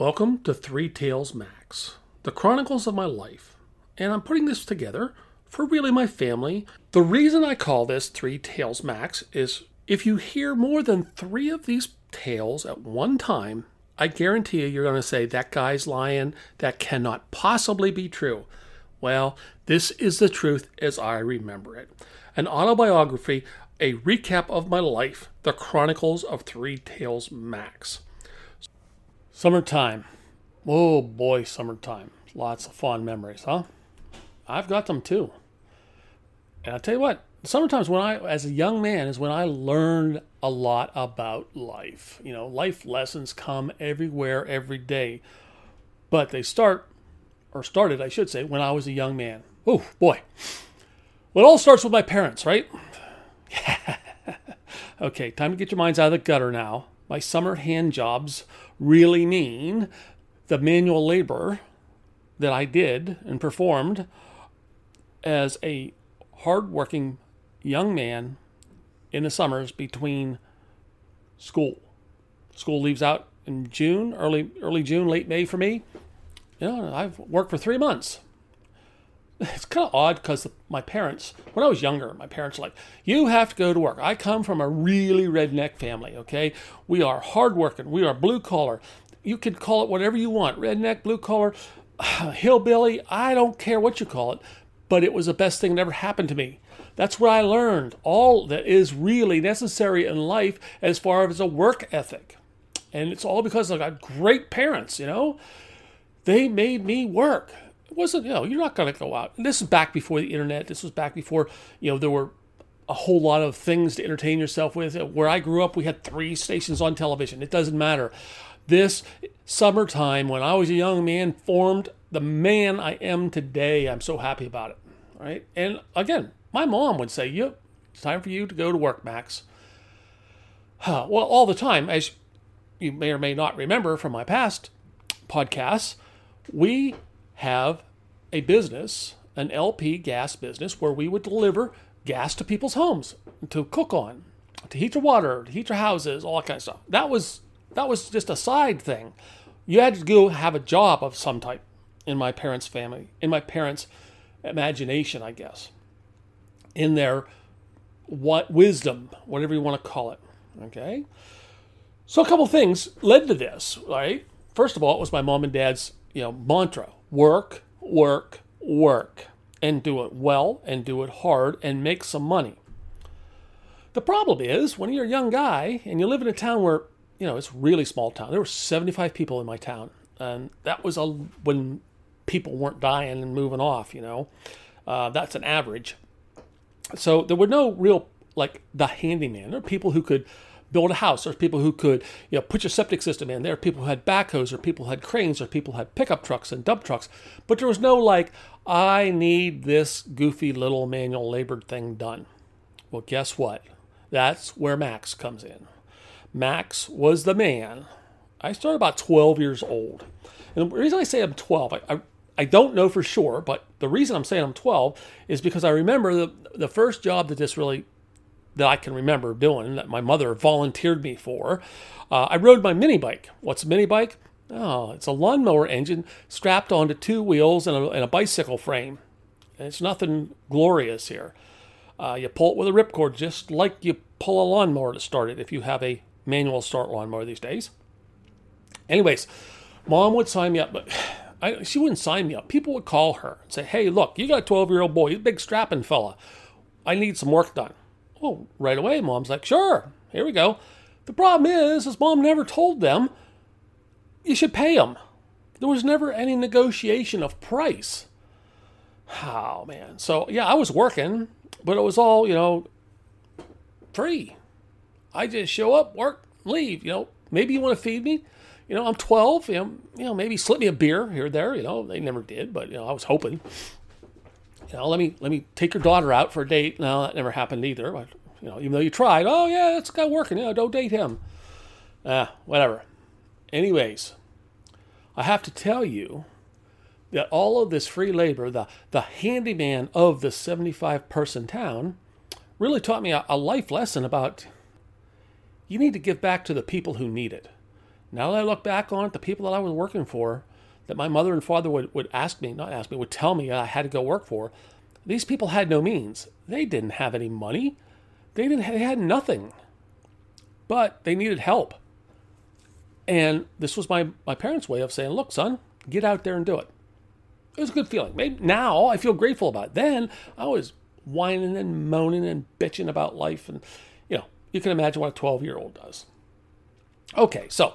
Welcome to Three Tales Max, the chronicles of my life. And I'm putting this together for really my family. The reason I call this Three Tales Max is if you hear more than three of these tales at one time, I guarantee you you're going to say, that guy's lying. That cannot possibly be true. Well, this is the truth as I remember it. An autobiography, a recap of my life, the Chronicles of Three Tales Max. Summertime. Oh boy, summertime. Lots of fond memories, huh? I've got them too. And I'll tell you what, sometimes when I, as a young man, is when I learned a lot about life. You know, life lessons come everywhere, every day. But they start, or started, I should say, when I was a young man. Oh boy. Well, it all starts with my parents, right? okay, time to get your minds out of the gutter now. My summer hand jobs really mean the manual labor that I did and performed as a hardworking young man in the summers between school. School leaves out in June, early early June, late May for me. You know, I've worked for three months. It's kind of odd because my parents, when I was younger, my parents were like, "You have to go to work." I come from a really redneck family. Okay, we are hardworking. We are blue collar. You can call it whatever you want, redneck, blue collar, hillbilly. I don't care what you call it, but it was the best thing that ever happened to me. That's where I learned all that is really necessary in life as far as a work ethic. And it's all because I got great parents, you know. They made me work. It wasn't, you know, you're not going to go out. And this is back before the internet. This was back before, you know, there were a whole lot of things to entertain yourself with. Uh, where I grew up, we had three stations on television. It doesn't matter. This summertime, when I was a young man, formed the man I am today. I'm so happy about it right? And again, my mom would say, "Yep, it's time for you to go to work, Max." Well, all the time, as you may or may not remember from my past podcasts, we have a business, an LP gas business, where we would deliver gas to people's homes to cook on, to heat your water, to heat your houses, all that kind of stuff. That was that was just a side thing. You had to go have a job of some type in my parents' family, in my parents' imagination, I guess, in their what wisdom, whatever you want to call it. Okay. So a couple things led to this, right? First of all, it was my mom and dad's, you know, mantra: work, work, work, and do it well and do it hard and make some money. The problem is when you're a young guy and you live in a town where, you know, it's really small town. There were 75 people in my town. And that was a when people weren't dying and moving off, you know. Uh, that's an average. So there were no real, like, the handyman. There are people who could build a house. There's people who could, you know, put your septic system in. There are people who had backhoes, or people had cranes, or people had pickup trucks and dump trucks. But there was no, like, I need this goofy little manual labor thing done. Well, guess what? That's where Max comes in. Max was the man. I started about 12 years old. And the reason I say I'm 12, I, I I don't know for sure, but the reason I'm saying I'm 12 is because I remember the the first job that this really that I can remember doing that my mother volunteered me for. Uh, I rode my mini bike. What's a mini bike? Oh, it's a lawnmower engine strapped onto two wheels and a, and a bicycle frame. And it's nothing glorious here. Uh, you pull it with a ripcord, just like you pull a lawnmower to start it if you have a manual start lawnmower these days. Anyways, mom would sign me up, but I, she wouldn't sign me up. People would call her and say, "Hey, look, you got a 12 year old boy, he's a big strapping fella. I need some work done." Well, right away, mom's like, "Sure, here we go." The problem is, is mom never told them you should pay them. There was never any negotiation of price. Oh man, so yeah, I was working, but it was all you know free. I just show up, work, leave. You know, maybe you want to feed me you know, I'm 12. You know, you know, maybe slip me a beer here or there. You know, they never did, but you know, I was hoping. Know, let me let me take your daughter out for a date. No, that never happened either. But you know, even though you tried, oh yeah, that's guy working. Don't date him. Ah, whatever. Anyways, I have to tell you that all of this free labor, the the handyman of the 75 person town, really taught me a, a life lesson about you need to give back to the people who need it Now that I look back on it, the people that I was working for, that my mother and father would, would ask me, not ask me, would tell me I had to go work for, these people had no means. They didn't have any money. They didn't they had nothing. But they needed help. And this was my, my parents' way of saying, look, son, get out there and do it. It was a good feeling. Maybe now I feel grateful about it. Then I was whining and moaning and bitching about life. And, you know, you can imagine what a 12 year old does. Okay, so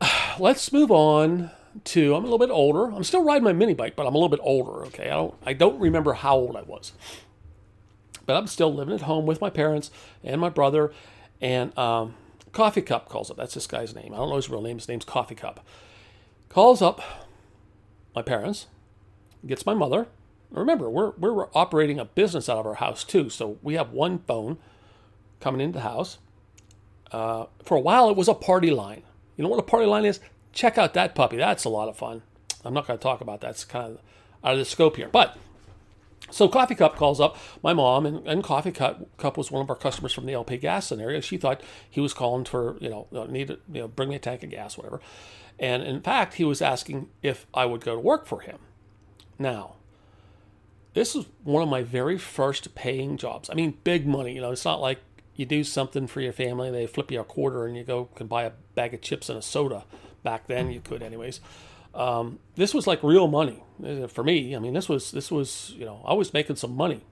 let's move on to I'm a little bit older. I'm still riding my mini bike, but I'm a little bit older. Okay, I don't I don't remember how old I was, but I'm still living at home with my parents and my brother. And um, Coffee Cup calls up. That's this guy's name. I don't know his real name. His name's Coffee Cup. Calls up my parents, gets my mother. Remember, we're we're operating a business out of our house too, so we have one phone coming into the house. Uh, for a while, it was a party line. You know what a party line is? Check out that puppy. That's a lot of fun. I'm not going to talk about that. It's kind of out of the scope here. But so Coffee Cup calls up my mom, and, and Coffee Cup, Cup was one of our customers from the LP gas scenario. She thought he was calling for, you know, uh, to, you know, bring me a tank of gas, whatever. And in fact, he was asking if I would go to work for him. Now, this is one of my very first paying jobs. I mean, big money. You know, it's not like you do something for your family, they flip you a quarter, and you go can buy a bag of chips and a soda back then you could anyways. Um, this was like real money uh, for me. I mean this was this was you know i was making some money.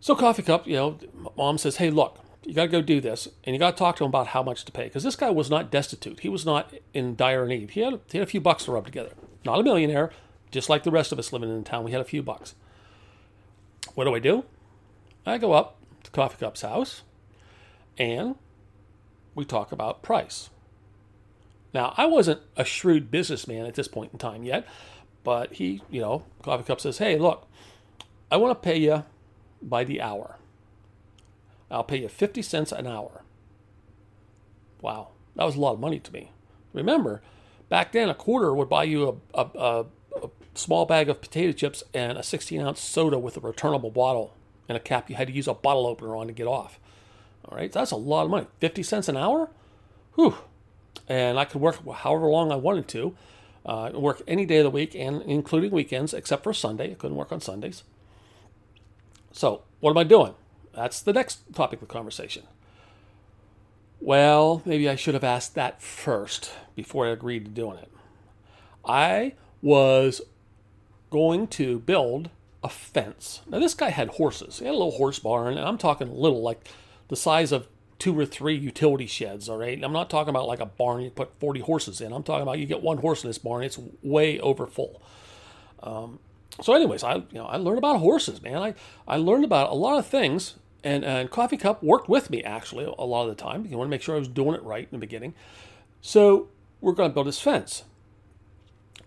So coffee cup you know mom says hey look you got to go do this and you got to talk to him about how much to pay. Because this guy was not destitute. He was not in dire need. He had, he had a few bucks to rub together. Not a millionaire just like the rest of us living in town. We had a few bucks. What do i do? I go up to coffee cup's house and we talk about price now, I wasn't a shrewd businessman at this point in time yet, but he, you know, Coffee Cup says, hey, look, I want to pay you by the hour. I'll pay you 50 cents an hour. Wow, that was a lot of money to me. Remember, back then, a quarter would buy you a, a, a, a small bag of potato chips and a 16 ounce soda with a returnable bottle and a cap you had to use a bottle opener on to get off. All right, so that's a lot of money. 50 cents an hour? Whew, and I could work however long I wanted to. Uh, work any day of the week and including weekends except for Sunday. I couldn't work on Sundays. So, what am I doing? That's the next topic of conversation. Well, maybe I should have asked that first before I agreed to doing it. I was going to build a fence. Now, this guy had horses. He had a little horse barn, and I'm talking little, like the size of two or three utility sheds, all right? I'm not talking about like a barn you put 40 horses in. I'm talking about you get one horse in this barn, it's way over full. Um, so, anyways, I you know I learned about horses, man. I, I learned about a lot of things, and, and Coffee Cup worked with me actually a lot of the time. You want to make sure I was doing it right in the beginning. So we're going to build this fence.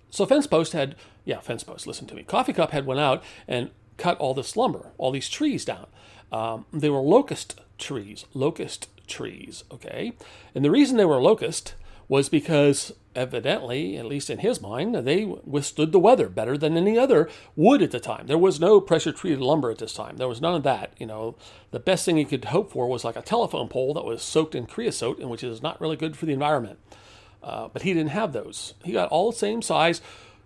So fence post had yeah fence post. Listen to me. Coffee Cup had went out and cut all this lumber, all these trees down. Um, they were locust trees, locust trees, okay? And the reason they were locust was because evidently, at least in his mind, they withstood the weather better than any other wood at the time. There was no pressure treated lumber at this time. There was none of that. You know, the best thing you could hope for was like a telephone pole that was soaked in creosote, and which is not really good for the environment. Uh, but he didn't have those. He got all the same size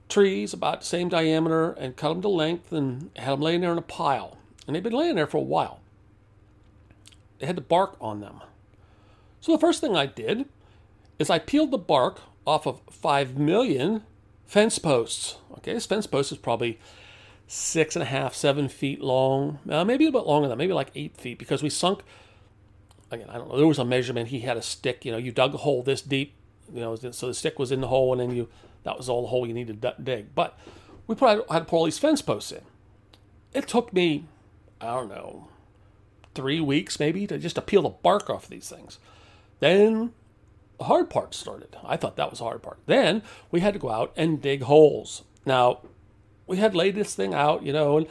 trees, about the same diameter, and cut them to length and had them laying there in a pile. And they'd been laying there for a while they had the bark on them. So the first thing I did is I peeled the bark off of 5 million fence posts. Okay, this fence post is probably six and a half, seven feet long, uh, maybe a bit longer than that, maybe like eight feet, because we sunk. Again, I don't know. There was a measurement. He had a stick. You know, you dug a hole this deep. You know, so the stick was in the hole, and then you that was all the hole you needed to dig. But we put had to put all these fence posts in. It took me, I don't know, three weeks maybe to just to peel the bark off these things. Then the hard part started. I thought that was the hard part. Then we had to go out and dig holes. Now, we had laid this thing out, you know, and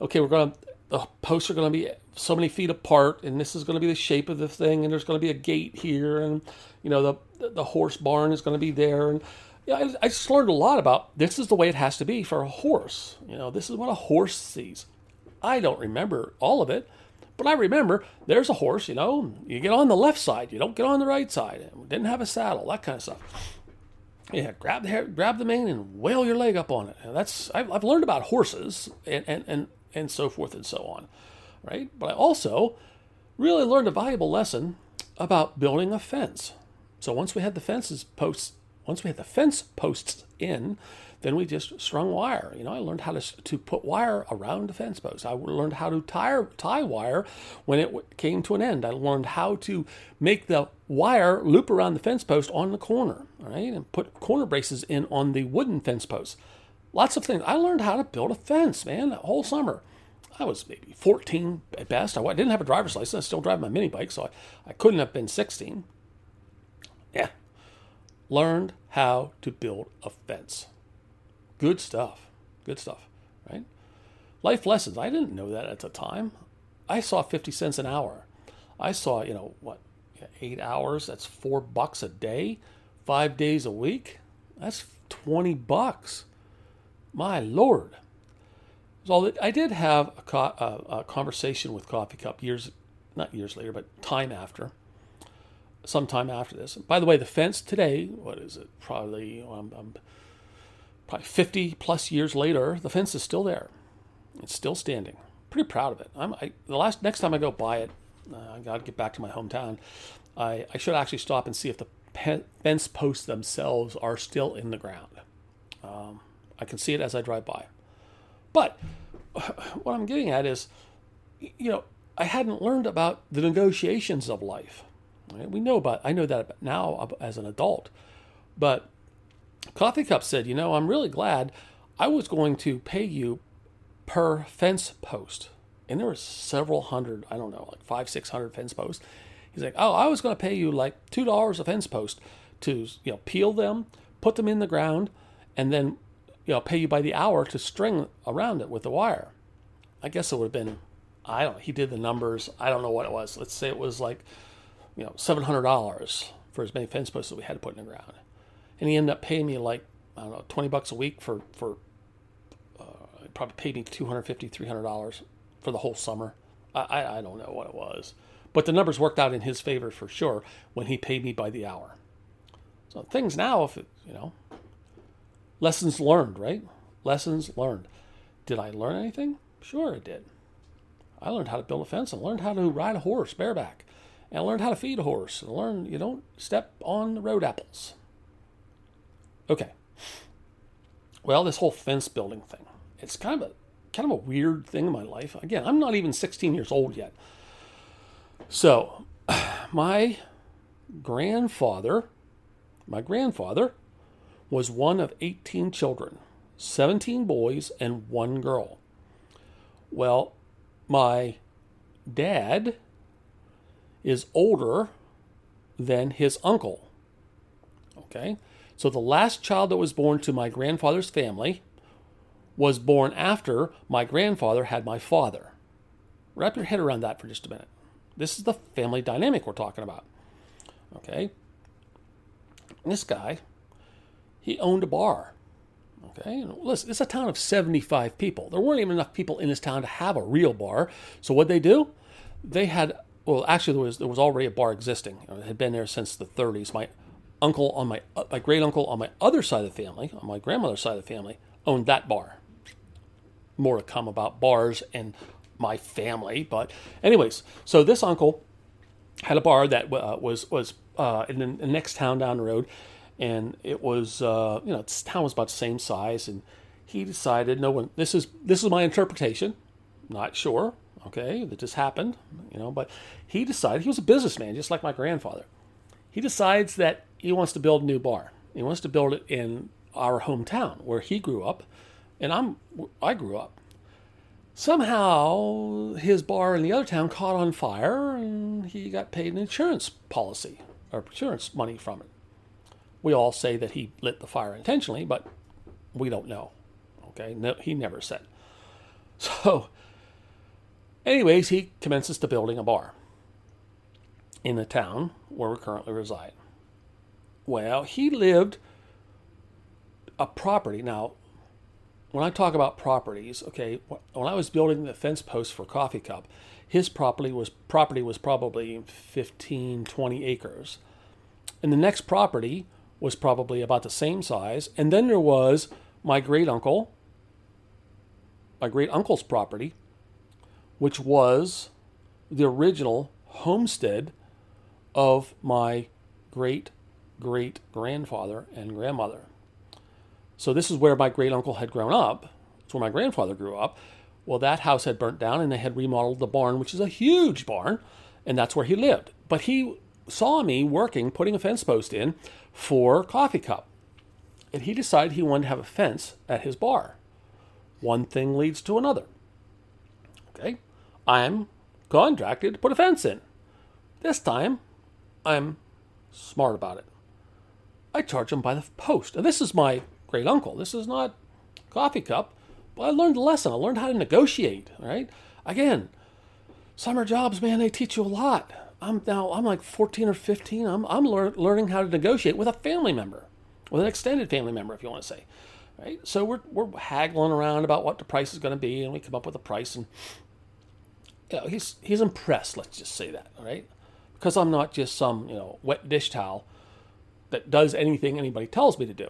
okay, we're going to, the posts are going to be so many feet apart, and this is going to be the shape of the thing, and there's going to be a gate here, and, you know, the, the horse barn is going to be there. And yeah, I, I just learned a lot about this is the way it has to be for a horse. You know, this is what a horse sees. I don't remember all of it, But I remember there's a horse, you know, you get on the left side, you don't get on the right side. Didn't have a saddle, that kind of stuff. Yeah, grab the hair, grab the mane and whale your leg up on it. And that's I've, I've learned about horses and, and and and so forth and so on, right? But I also really learned a valuable lesson about building a fence. So once we had the fences posts, once we had the fence posts in, then we just strung wire. You know, I learned how to, to put wire around the fence posts. I learned how to tie, tie wire when it came to an end. I learned how to make the wire loop around the fence post on the corner, right, and put corner braces in on the wooden fence posts. Lots of things. I learned how to build a fence, man, that whole summer. I was maybe 14 at best. I didn't have a driver's license. I still drive my mini bike, so I, I couldn't have been 16. Yeah. Learned how to build a fence. Good stuff. Good stuff, right? Life lessons. I didn't know that at the time. I saw 50 cents an hour. I saw, you know, what, eight hours? That's four bucks a day, five days a week. That's 20 bucks. My Lord. So I did have a, co- a, a conversation with Coffee Cup years, not years later, but time after sometime after this. By the way, the fence today, what is it? Probably um, um, probably 50 plus years later, the fence is still there. It's still standing. Pretty proud of it. I'm, I, the last next time I go by it, uh, I got to get back to my hometown. I, I should actually stop and see if the pe- fence posts themselves are still in the ground. Um, I can see it as I drive by. But what I'm getting at is, you know, I hadn't learned about the negotiations of life. Right? We know about, I know that now as an adult, but Coffee Cup said, You know, I'm really glad I was going to pay you per fence post. And there were several hundred, I don't know, like five, six hundred fence posts. He's like, Oh, I was going to pay you like $2 a fence post to, you know, peel them, put them in the ground, and then, you know, pay you by the hour to string around it with the wire. I guess it would have been, I don't he did the numbers. I don't know what it was. Let's say it was like, you know, $700 for as many fence posts that we had to put in the ground and he ended up paying me like I don't know twenty bucks a week for for uh, probably paid me 250 300 dollars for the whole summer. I, I I don't know what it was, but the numbers worked out in his favor for sure when he paid me by the hour. So things now, if it, you know, lessons learned, right? Lessons learned. Did I learn anything? Sure, I did. I learned how to build a fence and learned how to ride a horse bareback and learned how to feed a horse and learn you don't step on the road apples. Okay. Well, this whole fence building thing, it's kind of a kind of a weird thing in my life. Again, I'm not even 16 years old yet. So, my grandfather, my grandfather was one of 18 children, 17 boys and one girl. Well, my dad is older than his uncle. Okay? So the last child that was born to my grandfather's family was born after my grandfather had my father. Wrap your head around that for just a minute. This is the family dynamic we're talking about. Okay? This guy, he owned a bar. Okay? listen, it's a town of 75 people. There weren't even enough people in this town to have a real bar. So what they do? They had well, actually there was there was already a bar existing. It had been there since the 30s. My uncle on my uh, my great uncle on my other side of the family, on my grandmother's side of the family, owned that bar. More to come about bars and my family, but anyways, so this uncle had a bar that uh, was was uh, in the next town down the road, and it was uh, you know this town was about the same size, and he decided no one this is this is my interpretation, not sure, okay, that just happened, you know, but he decided he was a businessman just like my grandfather. He decides that he wants to build a new bar. He wants to build it in our hometown where he grew up, and I'm I grew up. Somehow his bar in the other town caught on fire, and he got paid an insurance policy or insurance money from it. We all say that he lit the fire intentionally, but we don't know. Okay, no, he never said. So, anyways, he commences to building a bar in the town where we currently reside. Well, he lived a property. Now, when I talk about properties, okay, when I was building the fence post for Coffee Cup, his property was property was probably 15, 20 acres. And the next property was probably about the same size. And then there was my great uncle, my great uncle's property, which was the original homestead of my great great grandfather and grandmother. So this is where my great uncle had grown up. It's where my grandfather grew up. Well, that house had burnt down and they had remodeled the barn, which is a huge barn, and that's where he lived. But he saw me working, putting a fence post in for Coffee Cup. And he decided he wanted to have a fence at his bar. One thing leads to another. Okay, I'm contracted to put a fence in. This time, I'm smart about it. I charge him by the post. And this is my great uncle. This is not coffee cup, but I learned a lesson. I learned how to negotiate. Right? Again, summer jobs, man, they teach you a lot. I'm now I'm like 14 or 15. I'm I'm lear- learning how to negotiate with a family member, with an extended family member, if you want to say. Right? So we're we're haggling around about what the price is going to be, and we come up with a price, and you know, he's he's impressed. Let's just say that, right? Because I'm not just some you know wet dish towel that does anything anybody tells me to do.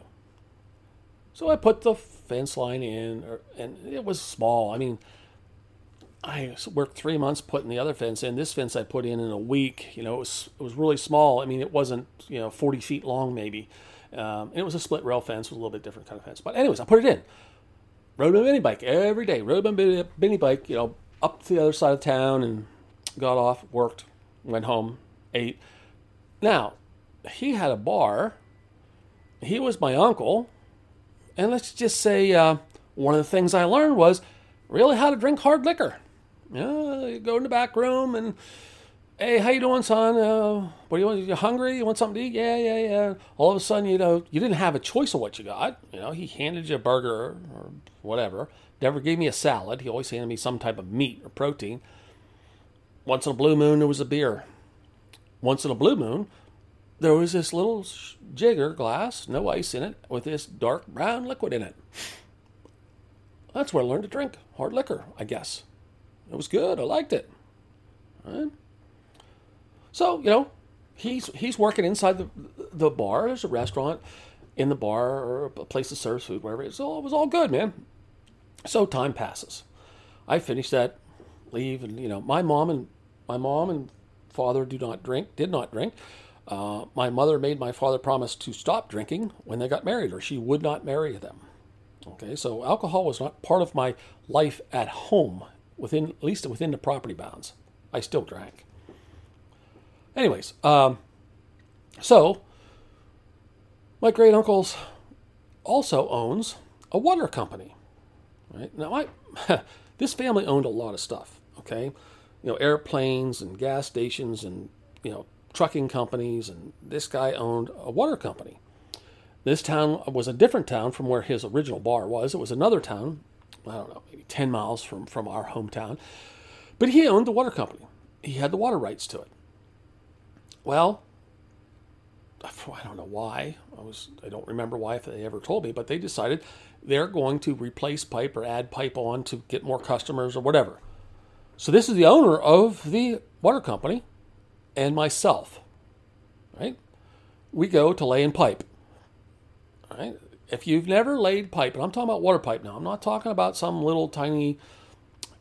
So I put the fence line in, or, and it was small. I mean, I worked three months putting the other fence in. This fence I put in in a week. You know, it was it was really small. I mean, it wasn't you know 40 feet long maybe. Um, and it was a split rail fence, with a little bit different kind of fence. But anyways, I put it in. Rode my mini bike every day. Rode my mini bike, you know, up to the other side of town and got off, worked, went home, ate. Now, he had a bar. He was my uncle. And let's just say uh, one of the things I learned was really how to drink hard liquor. You, know, you go in the back room and, hey, how you doing, son? Uh, what do you want? You hungry? You want something to eat? Yeah, yeah, yeah. All of a sudden, you know, you didn't have a choice of what you got. You know, he handed you a burger or whatever. Never gave me a salad. He always handed me some type of meat or protein. Once in a blue moon, there was a beer. Once in a blue moon, there was this little jigger glass, no ice in it, with this dark brown liquid in it. That's where I learned to drink hard liquor, I guess. It was good. I liked it. Right? So, you know, he's he's working inside the the bar. There's a restaurant in the bar or a place that serves food, wherever. It's all, it was all good, man. So time passes. I finish that, leave, and you know, my mom and my mom and father do not drink, did not drink. Uh, my mother made my father promise to stop drinking when they got married, or she would not marry them. Okay, so alcohol was not part of my life at home, within at least within the property bounds. I still drank. Anyways, um, so my great uncle's also owns a water company. Right now, I this family owned a lot of stuff. Okay, you know, airplanes and gas stations and you know trucking companies, and this guy owned a water company. This town was a different town from where his original bar was. It was another town, I don't know, maybe 10 miles from, from our hometown. But he owned the water company, he had the water rights to it. Well, I don't know why. I was I don't remember why if they ever told me, but they decided they're going to replace pipe or add pipe on to get more customers or whatever. So this is the owner of the water company and myself, right? We go to lay in pipe. Right? If you've never laid pipe, and I'm talking about water pipe now, I'm not talking about some little tiny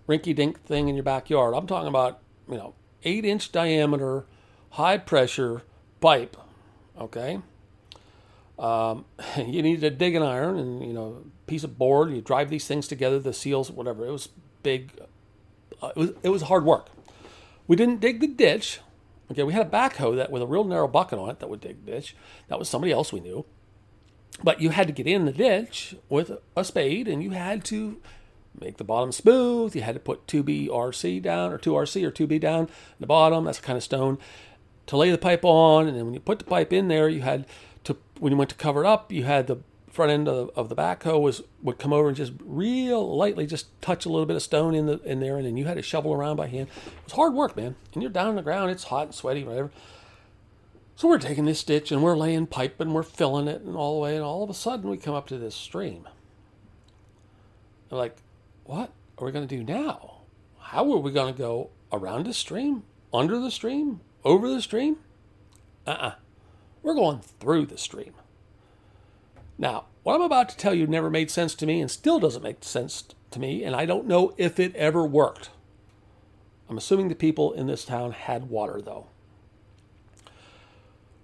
rinky dink thing in your backyard. I'm talking about, you know, eight inch diameter, high pressure pipe. Okay? Um, you need to dig an iron and, you know, piece of board. You drive these things together, the seals, whatever. It was big. Uh, it, was, it was hard work. We didn't dig the ditch. Okay, we had a backhoe that with a real narrow bucket on it that would dig the ditch. That was somebody else we knew. But you had to get in the ditch with a spade and you had to make the bottom smooth. You had to put 2B RC down or 2RC or 2B down in the bottom. That's the kind of stone to lay the pipe on. And then when you put the pipe in there, you had to, when you went to cover it up, you had the front end of, of the backhoe was would come over and just real lightly just touch a little bit of stone in the in there, and then you had to shovel around by hand. It was hard work, man. And you're down on the ground, it's hot and sweaty, whatever. So we're taking this ditch and we're laying pipe and we're filling it and all the way, and all of a sudden we come up to this stream. I'm like, what are we going to do now? How are we going to go around the stream, under the stream, over the stream? Uh uh-uh. uh. we are going through the stream. Now, what I'm about to tell you never made sense to me and still doesn't make sense to me, and I don't know if it ever worked. I'm assuming the people in this town had water, though.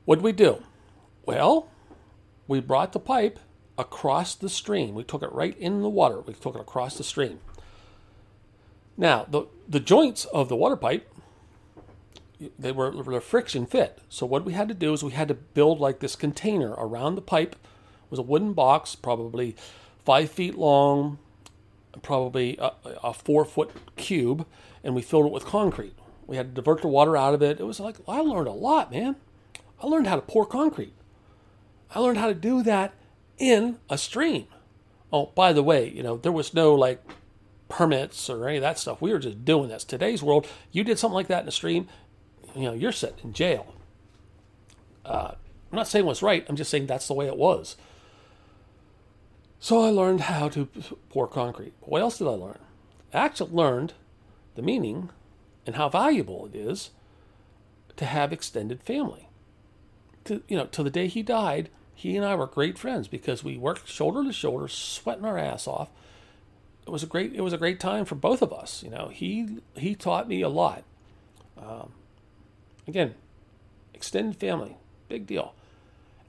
What did we do? Well, we brought the pipe across the stream. We took it right in the water. We took it across the stream. Now, the, the joints of the water pipe, they were, were friction fit. So what we had to do is we had to build like this container around the pipe. It was a wooden box, probably five feet long, probably a, a four foot cube, and we filled it with concrete. We had to divert the water out of it. It was like I learned a lot, man. I learned how to pour concrete. I learned how to do that in a stream. Oh, by the way, you know, there was no like permits or any of that stuff. We were just doing this. Today's world, you did something like that in a stream, you know, you're set in jail. Uh, I'm not saying what's right. I'm just saying that's the way it was. So I learned how to pour concrete. What else did I learn? I actually learned the meaning and how valuable it is to have extended family. To you know, till the day he died, he and I were great friends because we worked shoulder to shoulder, sweating our ass off. It was a great it was a great time for both of us. You know, he he taught me a lot. Um, again, extended family, big deal.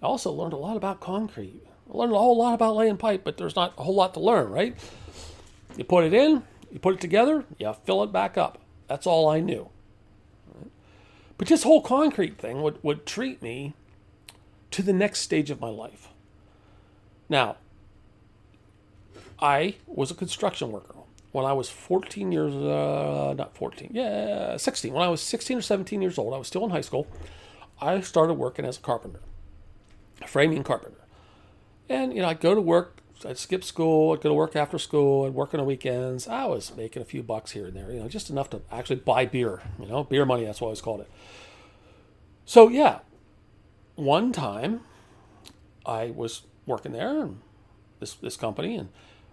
I also learned a lot about concrete. I learned a whole lot about laying pipe, but there's not a whole lot to learn, right? You put it in, you put it together, you fill it back up. That's all I knew. But this whole concrete thing would, would treat me to the next stage of my life. Now, I was a construction worker when I was 14 years, uh, not 14, yeah, 16. When I was 16 or 17 years old, I was still in high school. I started working as a carpenter, a framing carpenter. And, you know, I'd go to work, I'd skip school, I'd go to work after school, I'd work on the weekends. I was making a few bucks here and there, you know, just enough to actually buy beer, you know, beer money, that's what I always called it. So, yeah, one time I was working there this this company and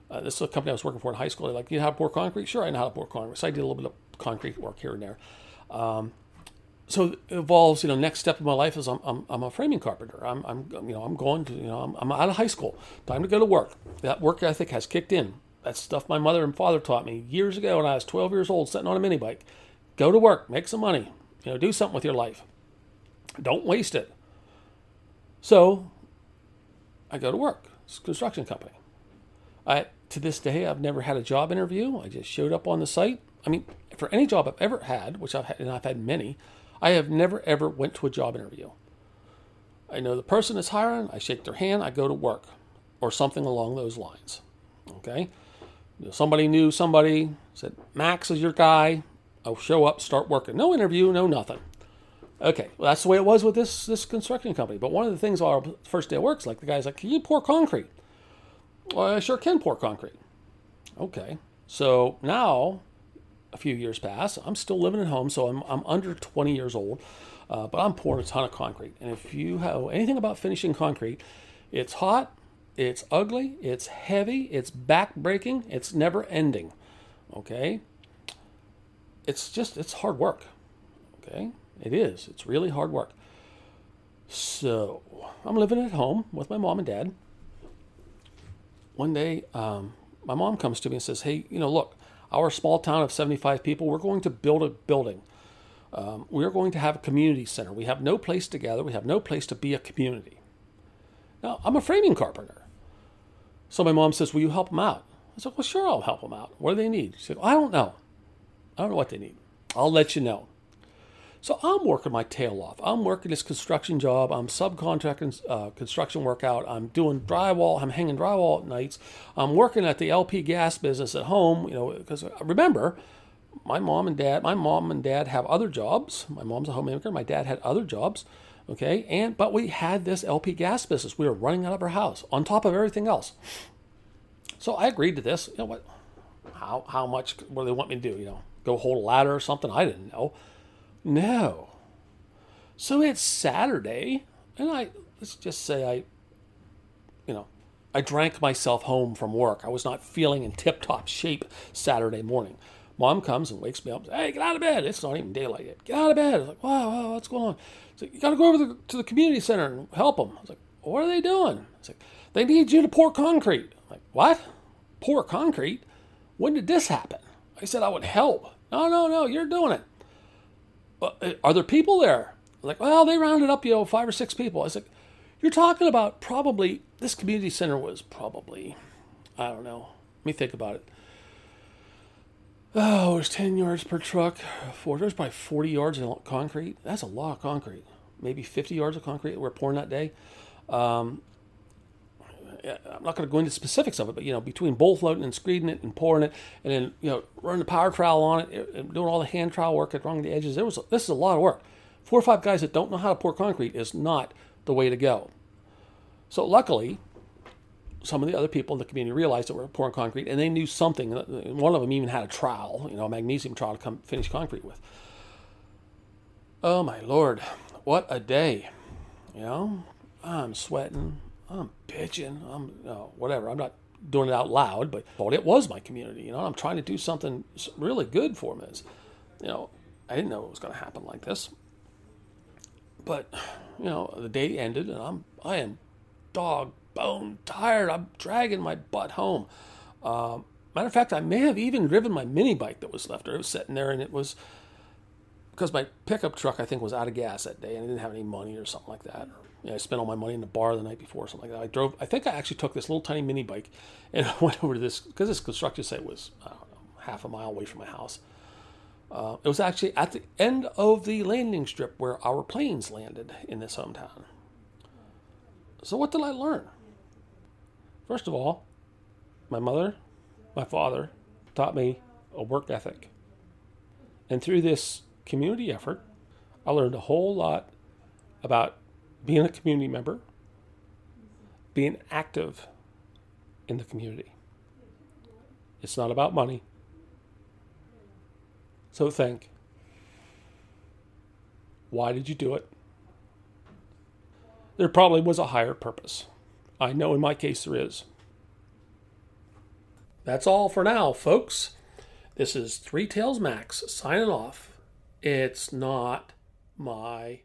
uh, this is a company I was working for in high school. They're like, you know how to pour concrete? Sure, I know how to pour concrete. So I did a little bit of concrete work here and there. Um, so it involves, you know, next step of my life is I'm, I'm, I'm a framing carpenter. I'm, I'm, you know, I'm going to, you know, I'm, I'm out of high school. Time to go to work. That work ethic has kicked in. That's stuff my mother and father taught me years ago when I was 12 years old, sitting on a mini bike. Go to work, make some money, you know, do something with your life. Don't waste it. So I go to work. It's a construction company. I to this day I've never had a job interview. I just showed up on the site. I mean, for any job I've ever had, which I've had, and I've had many, I have never ever went to a job interview. I know the person is hiring. I shake their hand. I go to work, or something along those lines. Okay. Somebody knew somebody said Max is your guy. I'll show up, start working. No interview, no nothing. Okay, well, that's the way it was with this this construction company. But one of the things our first day of work is like the guy's like, "Can you pour concrete?" Well, I sure can pour concrete. Okay, so now a few years pass. I'm still living at home, so I'm I'm under 20 years old, uh, but I'm pouring a ton of concrete. And if you know anything about finishing concrete, it's hot, it's ugly, it's heavy, it's back breaking, it's never ending. Okay, it's just it's hard work. Okay, it is. It's really hard work. So I'm living at home with my mom and dad. One day, um, my mom comes to me and says, Hey, you know, look, our small town of 75 people, we're going to build a building. Um, we're going to have a community center. We have no place to gather, we have no place to be a community. Now, I'm a framing carpenter. So my mom says, Will you help them out? I said, Well, sure, I'll help them out. What do they need? She said, I don't know. I don't know what they need. I'll let you know. So I'm working my tail off. I'm working this construction job. I'm subcontracting uh, construction work out. I'm doing drywall. I'm hanging drywall at nights. I'm working at the LP gas business at home. You know, because remember, my mom and dad. My mom and dad have other jobs. My mom's a homemaker. My dad had other jobs. Okay, and but we had this LP gas business. We were running out of our house on top of everything else. So I agreed to this. You know what? How how much? What do they want me to do? You know, go hold a ladder or something? I didn't know. No. So it's Saturday, and I, let's just say I, you know, I drank myself home from work. I was not feeling in tip top shape Saturday morning. Mom comes and wakes me up. Hey, get out of bed. It's not even daylight yet. Get out of bed. I was like, wow, wow what's going on? Like, you got to go over the, to the community center and help them. I was like, what are they doing? It's like, they need you to pour concrete. I'm like, what? Pour concrete? When did this happen? I said I would help. No, no, no, you're doing it. Uh, are there people there? Like, well, they rounded up, you know, five or six people. I said, you're talking about probably, this community center was probably, I don't know, let me think about it. Oh, it was 10 yards per truck. Four, there's probably 40 yards of concrete. That's a lot of concrete. Maybe 50 yards of concrete we're pouring that day. Um, Uh, I'm not going to go into specifics of it, but you know, between bull floating and screeding it and pouring it, and then you know, running the power trowel on it, and doing all the hand trowel work at along the edges. There was this is a lot of work. Four or five guys that don't know how to pour concrete is not the way to go. So luckily, some of the other people in the community realized that we are pouring concrete, and they knew something. One of them even had a trowel, you know, a magnesium trowel to come finish concrete with. Oh my lord, what a day! You know, I'm sweating. I'm bitching. I'm whatever. I'm not doing it out loud, but, but it was my community. You know, I'm trying to do something really good for. Is, you know, I didn't know it was going to happen like this. But you know, the day ended, and I'm I am dog bone tired. I'm dragging my butt home. Uh, matter of fact, I may have even driven my mini bike that was left there. It was sitting there, and it was because my pickup truck I think was out of gas that day, and I didn't have any money or something like that. You know, I spent all my money in the bar the night before, something like that. I drove. I think I actually took this little tiny mini bike and I went over to this because this construction site was know half a mile away from my house. Uh, it was actually at the end of the landing strip where our planes landed in this hometown. So what did I learn? First of all, my mother, my father taught me a work ethic. And through this community effort, I learned a whole lot about being a community member, being active in the community. It's not about money. So think why did you do it? There probably was a higher purpose. I know in my case there is. That's all for now, folks. This is Three Tales Max signing off. It's not my